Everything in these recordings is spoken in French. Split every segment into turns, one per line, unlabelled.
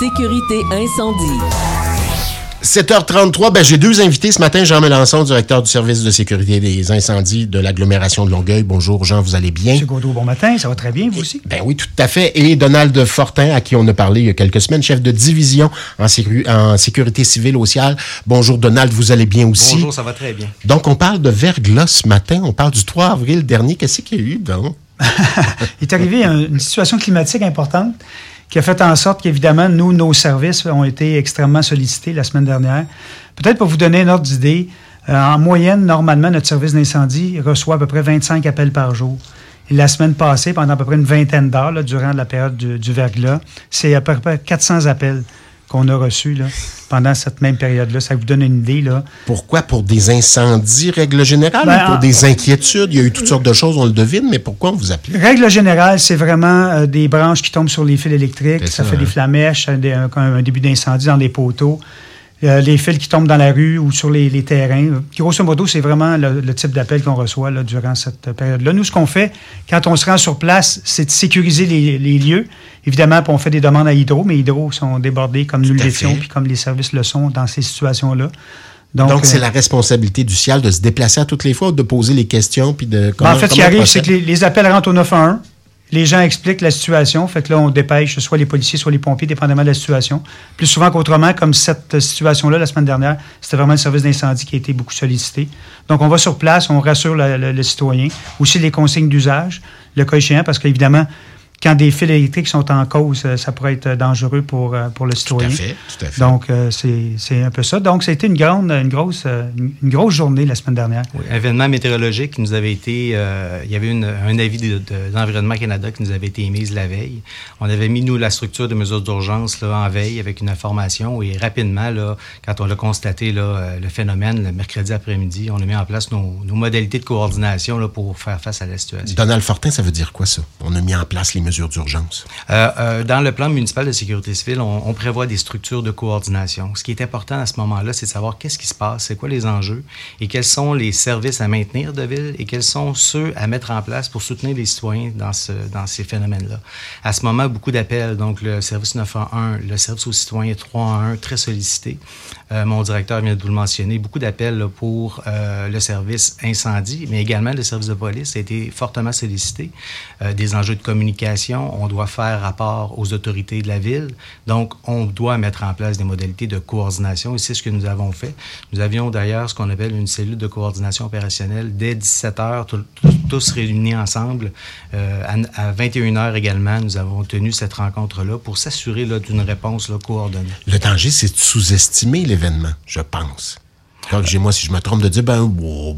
sécurité incendie.
7h33, ben, j'ai deux invités ce matin. Jean Melançon, directeur du service de sécurité des incendies de l'agglomération de Longueuil. Bonjour, Jean, vous allez bien?
Monsieur Godot, bon matin. Ça va très bien, vous aussi?
Ben oui, tout à fait. Et Donald Fortin, à qui on a parlé il y a quelques semaines, chef de division en, en sécurité civile au CIAL. Bonjour, Donald, vous allez bien aussi?
Bonjour, ça va très bien.
Donc, on parle de verglas ce matin. On parle du 3 avril dernier. Qu'est-ce qu'il y a eu, donc?
il est arrivé une situation climatique importante qui a fait en sorte qu'évidemment, nous, nos services ont été extrêmement sollicités la semaine dernière. Peut-être pour vous donner une ordre d'idée, euh, en moyenne, normalement, notre service d'incendie reçoit à peu près 25 appels par jour. Et la semaine passée, pendant à peu près une vingtaine d'heures, durant la période du, du verglas, c'est à peu près 400 appels qu'on a reçus là, pendant cette même période-là. Ça vous donne une idée. Là.
Pourquoi? Pour des incendies, règle générale,
Ben,
ou pour
en-
des inquiétudes? Il y a eu toutes sortes de choses, on le devine, mais pourquoi on vous appelle?
Règle générale, c'est vraiment euh, des branches qui tombent sur les fils électriques. Ça,
ça,
fait
hein.
des flamèches, un, des- un- un début d'incendie dans les poteaux. Euh, les fils qui tombent dans la rue ou sur les, les terrains. Grosso modo, c'est vraiment le, le type d'appel qu'on reçoit là, durant cette période-là. Nous, ce qu'on fait, quand on se rend sur place, c'est de sécuriser les, les lieux. Évidemment, on fait des demandes à Hydro, mais Hydro sont débordés comme nous l'étions, puis comme les services le sont dans ces situations-là.
Donc, c'est
euh,
la responsabilité du CIAL de se déplacer à toutes les fois, de poser les questions, puis de...
Ben,
comment-
en fait, ce qui arrive, c'est que les, les appels rentrent au 911. Les gens expliquent la situation. Fait que là, on dépêche soit les policiers, soit les pompiers, dépendamment de la situation. Plus souvent qu'autrement, comme cette situation-là, la semaine dernière, c'était vraiment le service d'incendie qui a été beaucoup sollicité. Donc, on va sur place, on rassure le, citoyen. Aussi, les consignes d'usage, le cas échéant, parce qu'évidemment, quand des fils électriques sont en cause, euh, ça pourrait être dangereux pour, euh, pour le
Tout
citoyen.
à fait, tout à fait.
Donc, euh, c'est c'est un peu ça. Donc, ça a été une, grande, une, grosse, une grosse journée la semaine dernière.
Oui, événement météorologique qui nous avait été. euh, il y avait une- un avis de, de- d'Environnement Canada qui nous avait été émise la veille. On avait mis, nous, la structure de mesures d'urgence là, en veille avec une information et rapidement, là, quand on a constaté là, le phénomène, le mercredi après-midi, on a mis en place nos, nos modalités de coordination là, pour faire face à la situation.
Donald Fortin, ça veut dire quoi, ça? On a mis en place les mesures d'urgence?
Euh, euh, dans le plan municipal de sécurité civile, on, on prévoit des structures de coordination. Ce qui est important à ce moment-là, c'est de savoir qu'est-ce qui se passe, c'est quoi les enjeux et quels sont les services à maintenir de ville et quels sont ceux à mettre en place pour soutenir les citoyens dans, ce, dans ces phénomènes-là. À ce moment, beaucoup d'appels, donc le service 911, le service aux citoyens 311, très sollicité. Euh, mon directeur vient de vous le mentionner, beaucoup d'appels pour euh, le service incendie, mais également le service de police a été fortement sollicité. Euh, des enjeux de communication, on doit faire rapport aux autorités de la ville, donc on doit mettre en place des modalités de coordination et c'est ce que nous avons fait. Nous avions d'ailleurs ce qu'on appelle une cellule de coordination opérationnelle dès 17 heures, tous réunis ensemble. Euh, à, à 21 heures également, nous avons tenu cette rencontre-là pour s'assurer d'une réponse coordonnée.
Le danger, c'est de sous-estimer l'événement, je pense. Corrigez-moi si je me trompe de dire, ben, oh,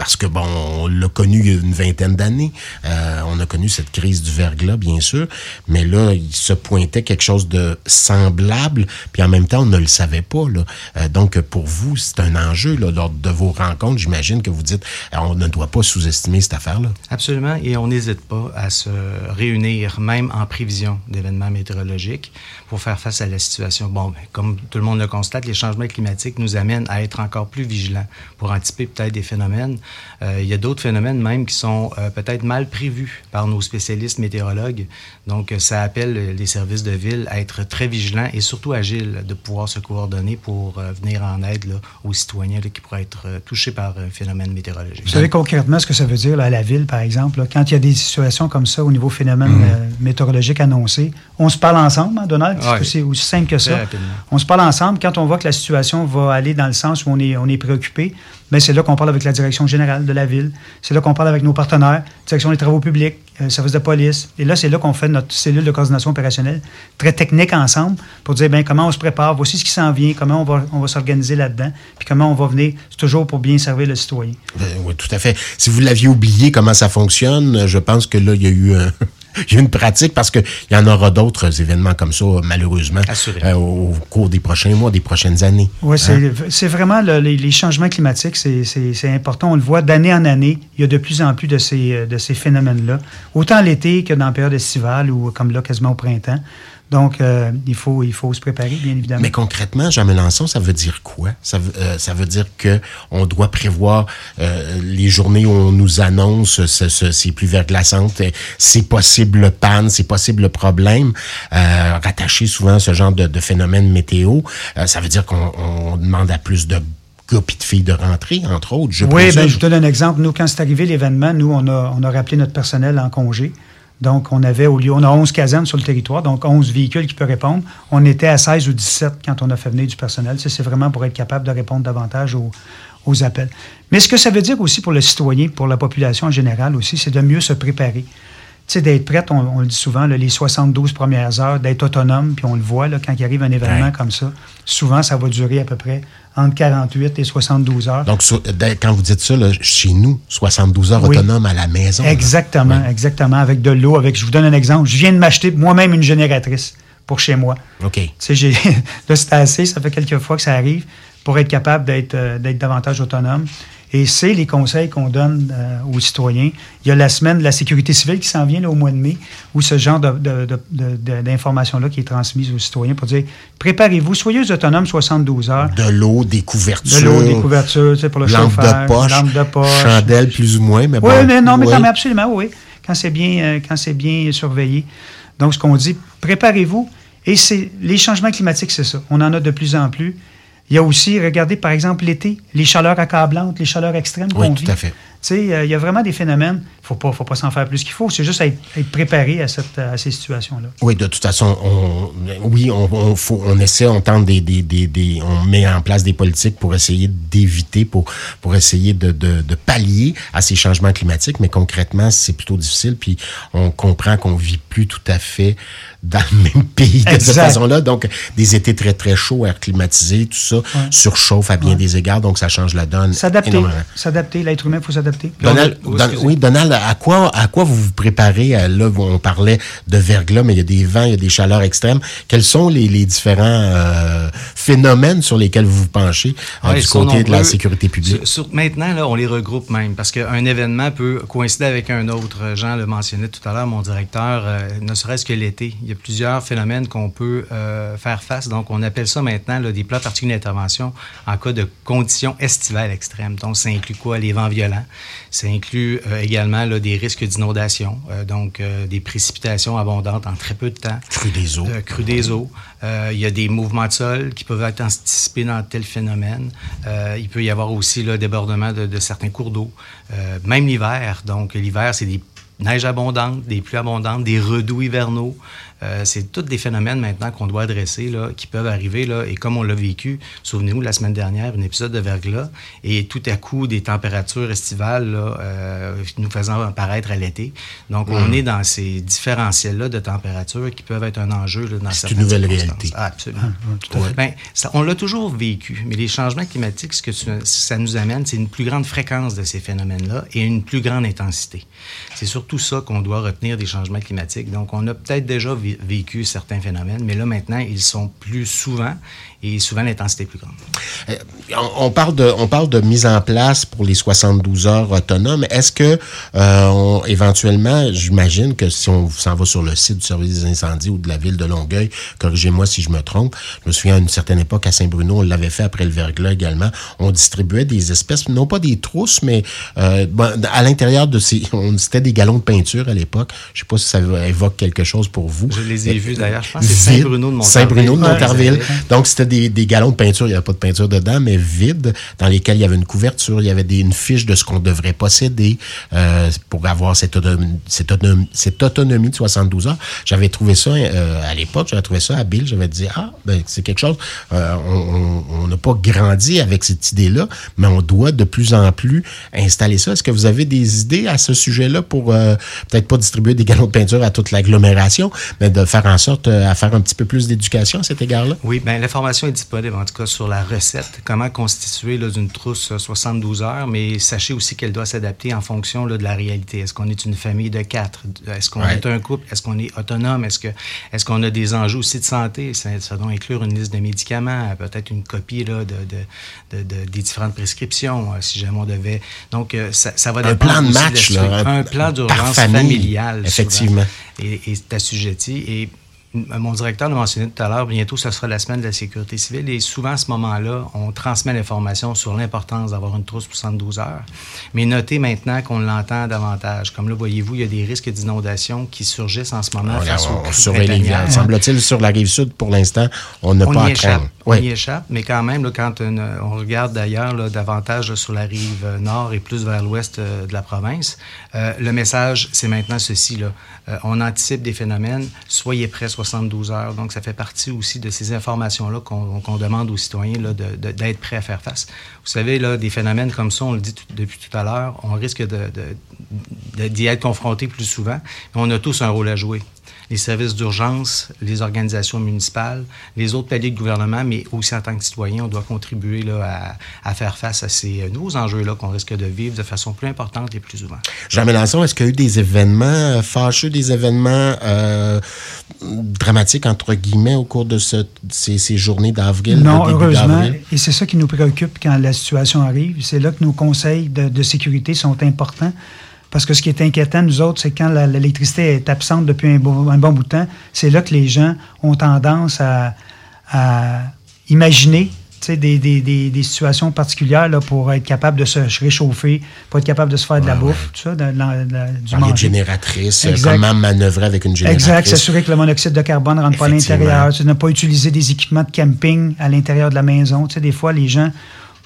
parce que, bon, on l'a connu il y a une vingtaine d'années. Euh, on a connu cette crise du verglas, bien sûr. Mais là, il se pointait quelque chose de semblable, puis en même temps, on ne le savait pas. Là. Euh, donc, pour vous, c'est un enjeu là, lors de vos rencontres. J'imagine que vous dites, euh, on ne doit pas sous-estimer cette affaire-là.
Absolument, et on n'hésite pas à se réunir, même en prévision d'événements météorologiques, pour faire face à la situation. Bon, ben, comme tout le monde le constate, les changements climatiques nous amènent à être encore plus vigilants pour anticiper peut-être des phénomènes. Euh, il y a d'autres phénomènes même qui sont euh, peut-être mal prévus par nos spécialistes météorologues. Donc, euh, ça appelle les services de ville à être très vigilants et surtout agiles, de pouvoir se coordonner pour venir en aide là, aux citoyens là, qui pourraient être touchés par un phénomène météorologique.
Vous savez concrètement ce que ça veut dire là, à la ville, par exemple, quand il y a des situations comme ça au niveau phénomène euh, météorologique annoncé, on se parle ensemble, hein, Donald?
Ouais.
que c'est aussi simple que
Très
ça?
rapidement.
On se parle ensemble. Quand on voit que la situation va aller dans le sens où on est, préoccupé, ben c'est là qu'on parle avec la direction générale de la ville. C'est là qu'on parle avec nos partenaires, direction des travaux publics, euh, service de police. Et là, c'est là qu'on fait notre cellule de coordination opérationnelle, très technique ensemble, pour dire ben, comment on se prépare, voici ce qui s'en vient, comment on va, s'organiser là-dedans, puis comment on va venir. C'est toujours pour bien servir le citoyen.
Euh, oui, tout à fait. Si vous l'aviez oublié comment ça fonctionne, je pense que là, il y a eu, un- il y a une pratique parce qu'il y en aura d'autres événements comme ça, malheureusement, euh, au cours des prochains mois, des prochaines années.
Oui, c'est
Hein?
c'est vraiment le- les, les changements climatiques, c'est- c'est c'est important. On le voit d'année en année, il y a de plus en plus de ces, euh, de ces phénomènes-là, autant l'été que dans la période estivale ou comme là, quasiment au printemps. Donc, euh, il, faut, il faut se préparer, bien évidemment.
Mais concrètement, Jean Mélenchon, ça veut dire quoi? Ça veut, euh, ça veut dire que on doit prévoir euh, les journées où on nous annonce ce, ce, ces pluies verglaçantes, c'est possible panne, c'est possible problème, euh, rattaché souvent à ce genre de, de phénomène météo. Euh, ça veut dire qu'on on demande à plus de et de filles de rentrer, entre autres. Je
oui, ben, je vous donne un exemple. Nous, quand c'est arrivé l'événement, nous, on a, on a rappelé notre personnel en congé. Donc, on avait au lieu, on a 11 casernes sur le territoire, donc 11 véhicules qui peuvent répondre. On était à 16 ou 17 quand on a fait venir du personnel. C'est vraiment pour être capable de répondre davantage aux, aux appels. Mais ce que ça veut dire aussi pour le citoyen, pour la population en général aussi, c'est de mieux se préparer. Tu sais, d'être prête, on, on le dit souvent, là, les 72 premières heures, d'être autonome, puis on le voit là, quand il arrive un événement
Ouais.
comme ça. Souvent, ça va durer à peu près entre 48 et 72 heures.
Donc, dès- quand vous dites ça, là, chez nous, 72 heures
Oui.
autonomes à la maison.
Exactement, exactement. Avec de l'eau, avec. Je vous donne un exemple. Je viens de m'acheter moi-même une génératrice pour chez moi.
OK.
Tu sais, j'ai là, c'est assez. Ça fait quelques fois que ça arrive pour être capable d'être euh, d'être davantage autonome. Et c'est les conseils qu'on donne euh, aux citoyens. Il y a la semaine de la sécurité civile qui s'en vient là, au mois de mai, où ce genre d'informations-là qui est transmise aux citoyens pour dire préparez-vous, soyez autonomes 72 heures.
De l'eau, des couvertures.
De l'eau, des couvertures, tu sais, pour le
lampe
chauffage,
de poche,
lampe de poche.
chandelle plus ou moins, mais
Oui,
bon.
mais non, mais quand même, absolument, oui. Quand c'est bien, euh, quand c'est bien surveillé. Donc, ce qu'on dit, préparez-vous. Et c'est les changements climatiques, c'est ça. On en a de plus en plus. Il y a aussi, regardez, par exemple, l'été, les chaleurs accablantes, les chaleurs extrêmes
Oui,
qu'on
tout
vit.
à fait.
Euh, il y a vraiment des phénomènes. Il faut pas, faut pas s'en faire plus qu'il faut. C'est juste être, être préparé à, cette, à ces situations-là.
Oui, de toute façon, on, oui, on, on, faut, on essaie, on tente des, des, des, des- on met en place des politiques pour essayer d'éviter, pour, pour essayer de, de, de pallier à ces changements climatiques, mais concrètement, c'est plutôt difficile, puis on comprend qu'on vit plus tout à fait dans le même pays de cette façon-là. Donc, des étés très, très chauds, air climatisé, tout ça, surchauffe à bien des égards, donc ça change la donne.
S'adapter.
énormément.
S'adapter. L'être humain, il faut s'adapter.
Donald,
Oui,
Don-
excusez.
oui, Donald, à quoi, à quoi vous vous préparez? à- Là, on parlait de verglas, mais il y a des vents, il y a des chaleurs extrêmes. Quels sont les, les différents euh, phénomènes sur lesquels vous vous penchez euh, du côté de la sécurité publique?
Sur- maintenant, là, on les regroupe même parce qu'un événement peut coïncider avec un autre. Jean le mentionnait tout à l'heure, mon directeur, euh, ne serait-ce que l'été. Il y a plusieurs phénomènes qu'on peut euh, faire face. Donc, on appelle ça maintenant là, des plans particuliers d'intervention en cas de conditions estivales extrêmes. Donc, ça inclut quoi? Les vents violents. Ça inclut euh, également là, des risques d'inondation, euh, donc euh, des précipitations abondantes en très peu de temps.
Crue des eaux.
Crue des eaux. Il y a des mouvements de sol qui peuvent être anticipés dans tel phénomène. Il peut y avoir aussi le débordement de, de certains cours d'eau. Même l'hiver. Donc, l'hiver, c'est des neiges abondantes, des pluies abondantes, des redoux hivernaux. Euh, c'est tous des phénomènes maintenant qu'on doit adresser, là, qui peuvent arriver. Là, et comme on l'a vécu, souvenez-vous, la semaine dernière, un épisode de verglas, et tout à coup, des températures estivales là, euh, nous faisant apparaître à l'été. Donc, on est dans ces différentiels-là de température qui peuvent être un enjeu là, dans
C'est
certaines
une nouvelle réalité.
Ah, absolument. Ben, ça- on l'a toujours vécu, mais les changements climatiques, ce que tu- ça nous amène, c'est une plus grande fréquence de ces phénomènes-là et une plus grande intensité. C'est surtout ça qu'on doit retenir des changements climatiques. Donc, on a peut-être déjà vé- vécu certains phénomènes, mais là, maintenant, ils sont plus souvent et souvent l'intensité est plus grande.
Euh, on, parle de, on parle de mise en place pour les 72 heures autonomes. Est-ce que euh, éventuellement, j'imagine que si on s'en va sur le site du service des incendies ou de la ville de Longueuil, corrigez-moi si je me trompe, je me souviens à une certaine époque à Saint-Bruno, on l'avait fait après le verglas également. On distribuait des espèces, non pas des trousses, mais euh, bon, à l'intérieur de ces, on c'était des galons de peinture à l'époque. Je sais pas si ça évoque quelque chose pour vous.
Je les ai vus d'ailleurs. Je pense que c'est
Vide.
Saint-Bruno de Montarville.
Saint-Bruno de Montarville. Donc, c'était des, des galons de peinture. Il n'y avait pas de peinture dedans, mais vides, dans lesquels il y avait une couverture, il y avait des, une fiche de ce qu'on devrait posséder euh, pour avoir cette autonomie, cette, autonomie, cette autonomie de 72 heures. J'avais trouvé ça, euh, à l'époque, j'avais trouvé ça habile. J'avais dit, ah, ben, c'est quelque chose. euh, on- n'a pas grandi avec cette idée-là, mais on doit de plus en plus installer ça. Est-ce que vous avez des idées à ce sujet-là pour euh, peut-être pas distribuer des galons de peinture à toute l'agglomération, mais de faire en sorte euh, à faire un petit peu plus d'éducation à cet égard-là?
Oui, bien, l'information est disponible, en tout cas, sur la recette, comment constituer d'une trousse euh, 72 heures, mais sachez aussi qu'elle doit s'adapter en fonction là, de la réalité. Est-ce qu'on est une famille de quatre? Est-ce qu'on
Ouais.
est un couple? Est-ce qu'on est autonome? Est-ce qu'on a des enjeux aussi de santé? Ça, ça doit inclure une liste de médicaments, peut-être une copie là, de, de- de- de- des différentes prescriptions, euh, si jamais on devait. Donc, euh, ça, ça va
Un
dépendre
plan de match, là, un-
un plan d'urgence
famille,
familial. souvent, et c'est assujetti. Et mon directeur l'a mentionné tout à l'heure, bientôt ce sera la semaine de la sécurité civile et souvent à ce moment-là, on transmet l'information sur l'importance d'avoir une trousse pour 72 heures. Mais notez maintenant qu'on l'entend davantage. Comme là, voyez-vous, il y a des risques d'inondation qui surgissent en ce moment
On,
face
on, on surveille les rivières. Semble-t-il, sur la rive sud, pour l'instant, on n'a pas
y
à
échappe. On y échappe, mais quand même, là, quand une- on regarde d'ailleurs davantage sur la rive nord et plus vers l'ouest euh, de la province, euh, le message, c'est maintenant ceci. Là. Euh, on anticipe des phénomènes, soyez prêts 72 heures. Donc, ça fait partie aussi de ces informations-là qu'on demande aux citoyens d'être prêts à faire face. Vous savez, là, des phénomènes comme ça, on le dit depuis tout à l'heure, on risque de- de- de- d'y être confronté plus souvent. On a tous un rôle à jouer les services d'urgence, les organisations municipales, les autres paliers de gouvernement, mais aussi en tant que citoyen, on doit contribuer là, à, à faire face à ces euh, nouveaux enjeux-là qu'on risque de vivre de façon plus importante et plus souvent.
Jean Mélenchon, est-ce qu'il y a eu des événements euh, fâcheux, des événements euh, dramatiques, entre guillemets, au cours de ce- ces, ces journées d'avril?
Non,
début
heureusement.
d'avril?
Et c'est ça qui nous préoccupe quand la situation arrive. C'est là que nos conseils de, de sécurité sont importants. Parce que ce qui est inquiétant, nous autres, c'est quand l'électricité est absente depuis un bon, un bon bout de temps, c'est là que les gens ont tendance à, à imaginer des, des, des, des situations particulières là, pour être capable de se réchauffer, pour être capable de se faire de la
Ouais,
bouffe, tout ça, de, de la- de la- du manger.
génératrice, euh,
Exact.
comment manœuvrer avec une génératrice.
Exact, s'assurer que le monoxyde de carbone ne rentre pas à l'intérieur. N'as pas utilisé des équipements de camping à l'intérieur de la maison. Des fois, les gens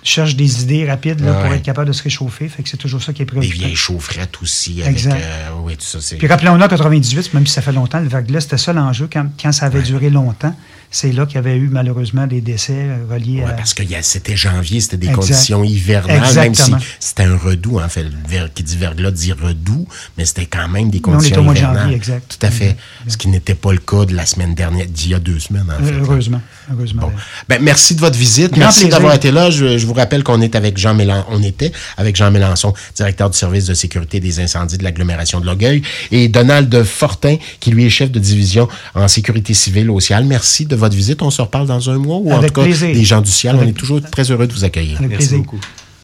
cherchent des idées rapides là, pour être capable de se réchauffer. Fait que c'est toujours ça qui est
Des
préoccupant.
vieilles chaufferettes aussi. Avec,
Exact.
euh, oui, tout ça, c'est...
Puis rappelons-nous, en 98, même si ça fait longtemps, le verglas, c'était ça l'enjeu. Quand, quand ça avait duré longtemps, c'est là qu'il y avait eu malheureusement des décès euh, reliés
Ouais,
à...
parce que il y a- c'était janvier, c'était des
Exact.
conditions hivernales, même si
Exactement.
c'était un redout, en fait. Le ver- qui dit verglas dit redout, mais c'était quand même des
on est
conditions
au mois de
hivernales.
janvier, exact.
Tout à fait.
Exact.
Ce qui n'était pas le cas de la semaine dernière, d'il y a deux semaines, en fait.
Heureusement. Heureusement.
Bon. Ben, merci de votre visite.
Grand
merci d'avoir été là. Je, je vous rappelle qu'on est avec Jean Mélenchon. On était avec Jean Mélenchon, directeur du service de sécurité des incendies de l'agglomération de Longueuil, et Donald Fortin, qui lui est chef de division en sécurité civile au CIAL. Merci de votre visite. On se reparle dans un mois ou en
Avec
tout cas,
plaisir.
des gens du CIAL. On est toujours très heureux de vous accueillir.
Avec
Merci
plaisir.
beaucoup.